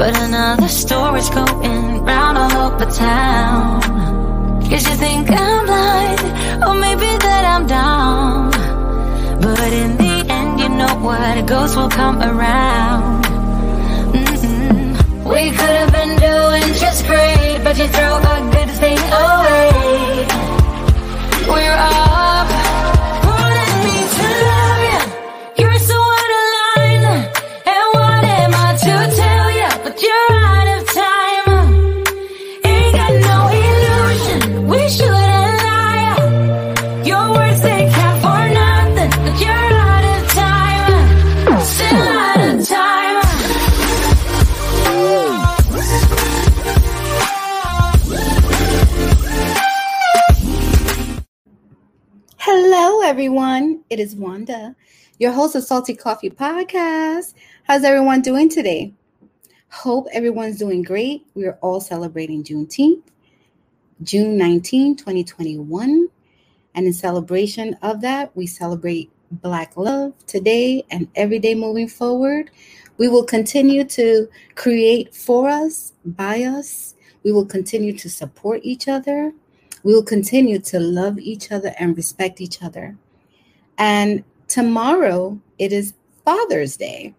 but another story's going round all over town. Guess you think I'm blind, or maybe that I'm dumb, but in the end, you know what goes will come around. Mm-mm. We could have been doing just great, but you throw a good thing away. Everyone. It is Wanda, your host of Salty Coffee Podcast. How's everyone doing today? Hope everyone's doing great. We are all celebrating Juneteenth, June 19, 2021. And in celebration of that, we celebrate Black love today and every day moving forward. We will continue to create for us, by us. We will continue to support each other. We will continue to love each other and respect each other. And tomorrow it is Father's Day.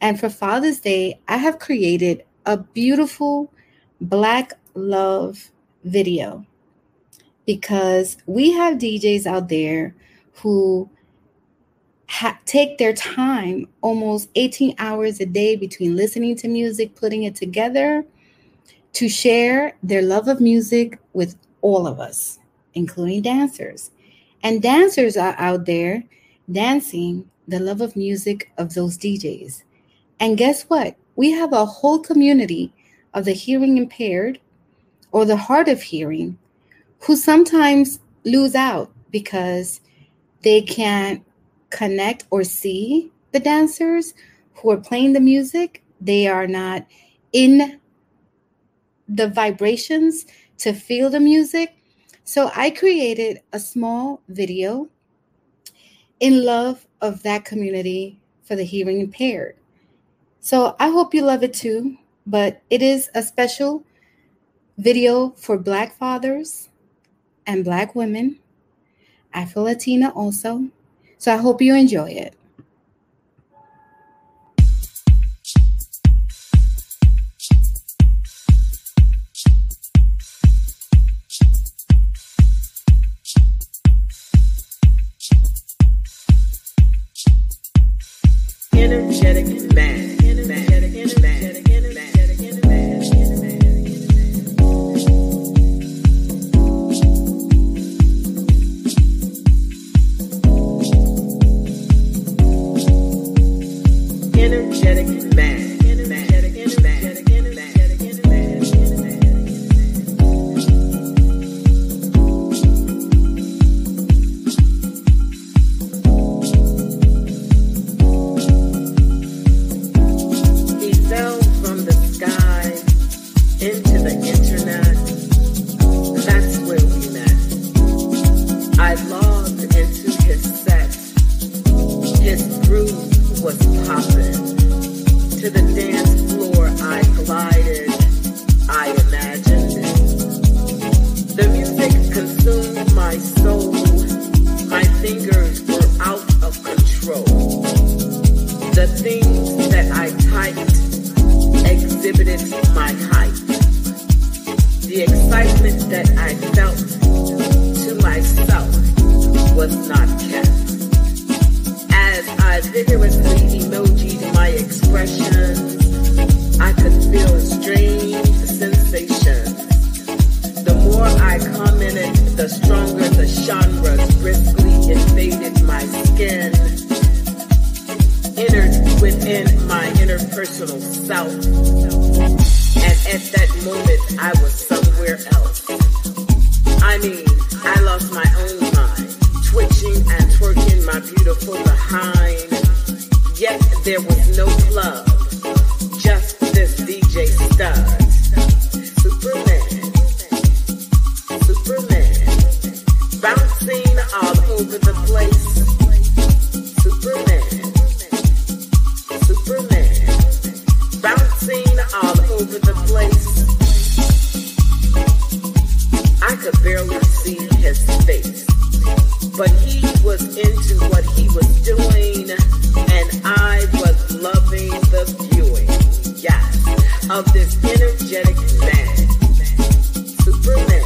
And for Father's Day, I have created a beautiful Black love video because we have DJs out there who ha- take their time almost 18 hours a day between listening to music, putting it together to share their love of music with all of us, including dancers. And dancers are out there dancing the love of music of those DJs. And guess what? We have a whole community of the hearing impaired or the hard of hearing who sometimes lose out because they can't connect or see the dancers who are playing the music. They are not in the vibrations to feel the music. So I created a small video in love of that community for the hearing impaired. So I hope you love it too, but it is a special video for Black fathers and Black women, Afro Latina also. So I hope you enjoy it. Energetic man. Energetic man. Control. The things that I typed exhibited my height. The excitement that I felt to myself was not kept. As I vigorously emojied my expressions, I could feel a strange there was no club, just this DJ stud. Superman, Superman, bouncing all over the place. Superman, Superman, bouncing all over the place. I could barely see his face, but he was into what he was doing, and I was loving the viewing, yes, of this energetic man. Superman,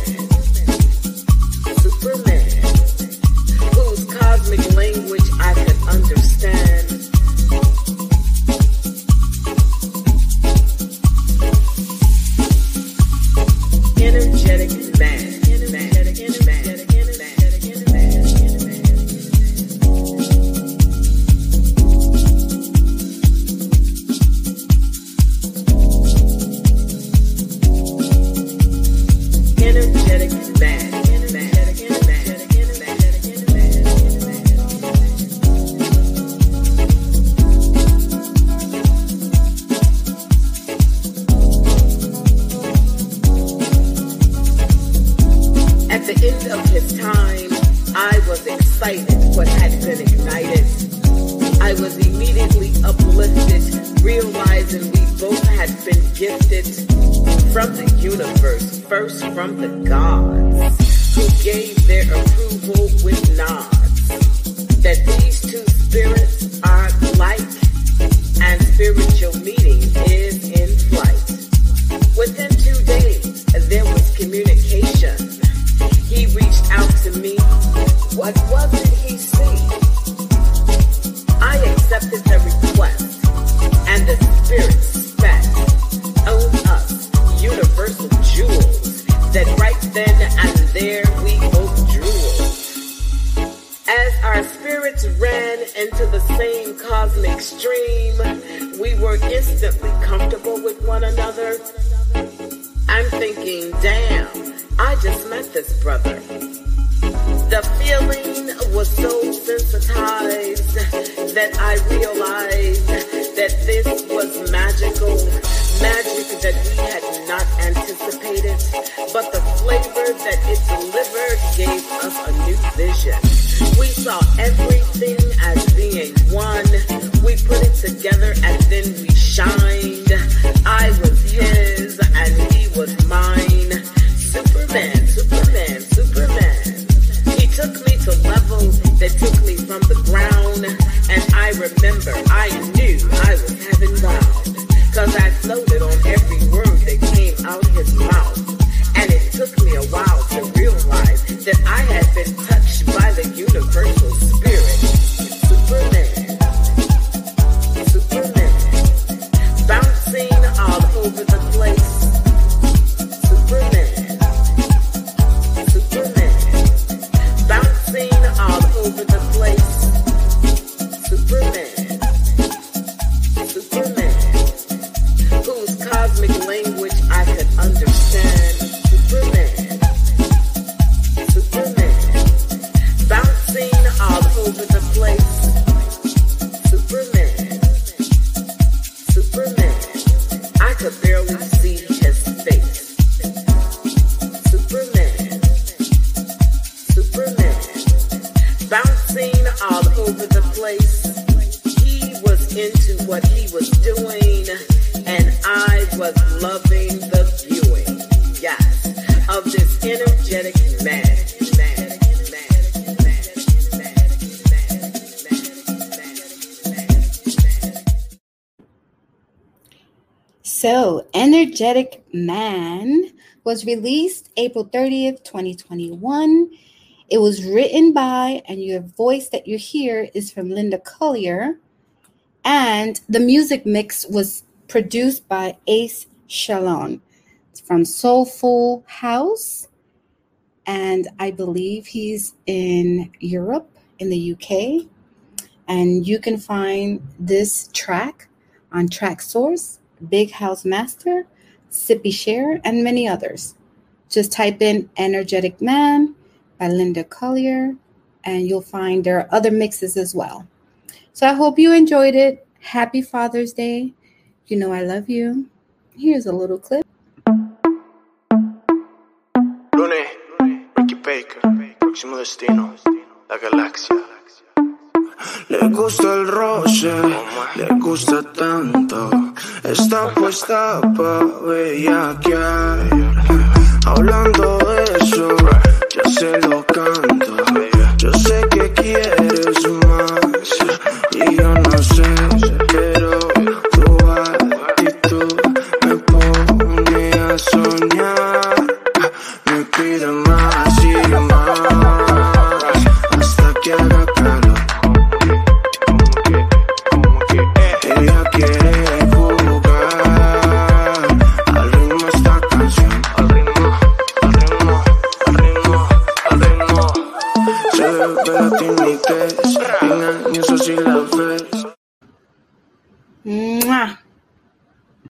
At the end of his time, I was excited what had been ignited. I was immediately uplifted, realizing we both had been gifted from the universe, first from the gods, who gave their approval with nods. That these two spirits into the same cosmic stream, we were instantly comfortable with one another. I'm thinking, damn, I just met this brother. The feeling was so sensitized that I realized universal all over the place. He was into what he was doing, and I was loving the viewing, yes, of this energetic man. So, Energetic Man was released April 30th, 2021. It was written by, and your voice that you hear is from Linda Collier. And the music mix was produced by Ace Shyllon It's from Soulful House. And I believe he's in Europe, in the UK. And you can find this track on Traxsource, Big House Master, Sippy Share, and many others. Just type in Energetic Man by Linda Collier, and you'll find there are other mixes as well. So I hope you enjoyed it. Happy Father's Day. You know I love you. Here's a little clip. Lunes, Ricky Baker, próximo destino, la galaxia. Le gusta el roce, le gusta tanto. Está puesta pa' bellaquear. Hablando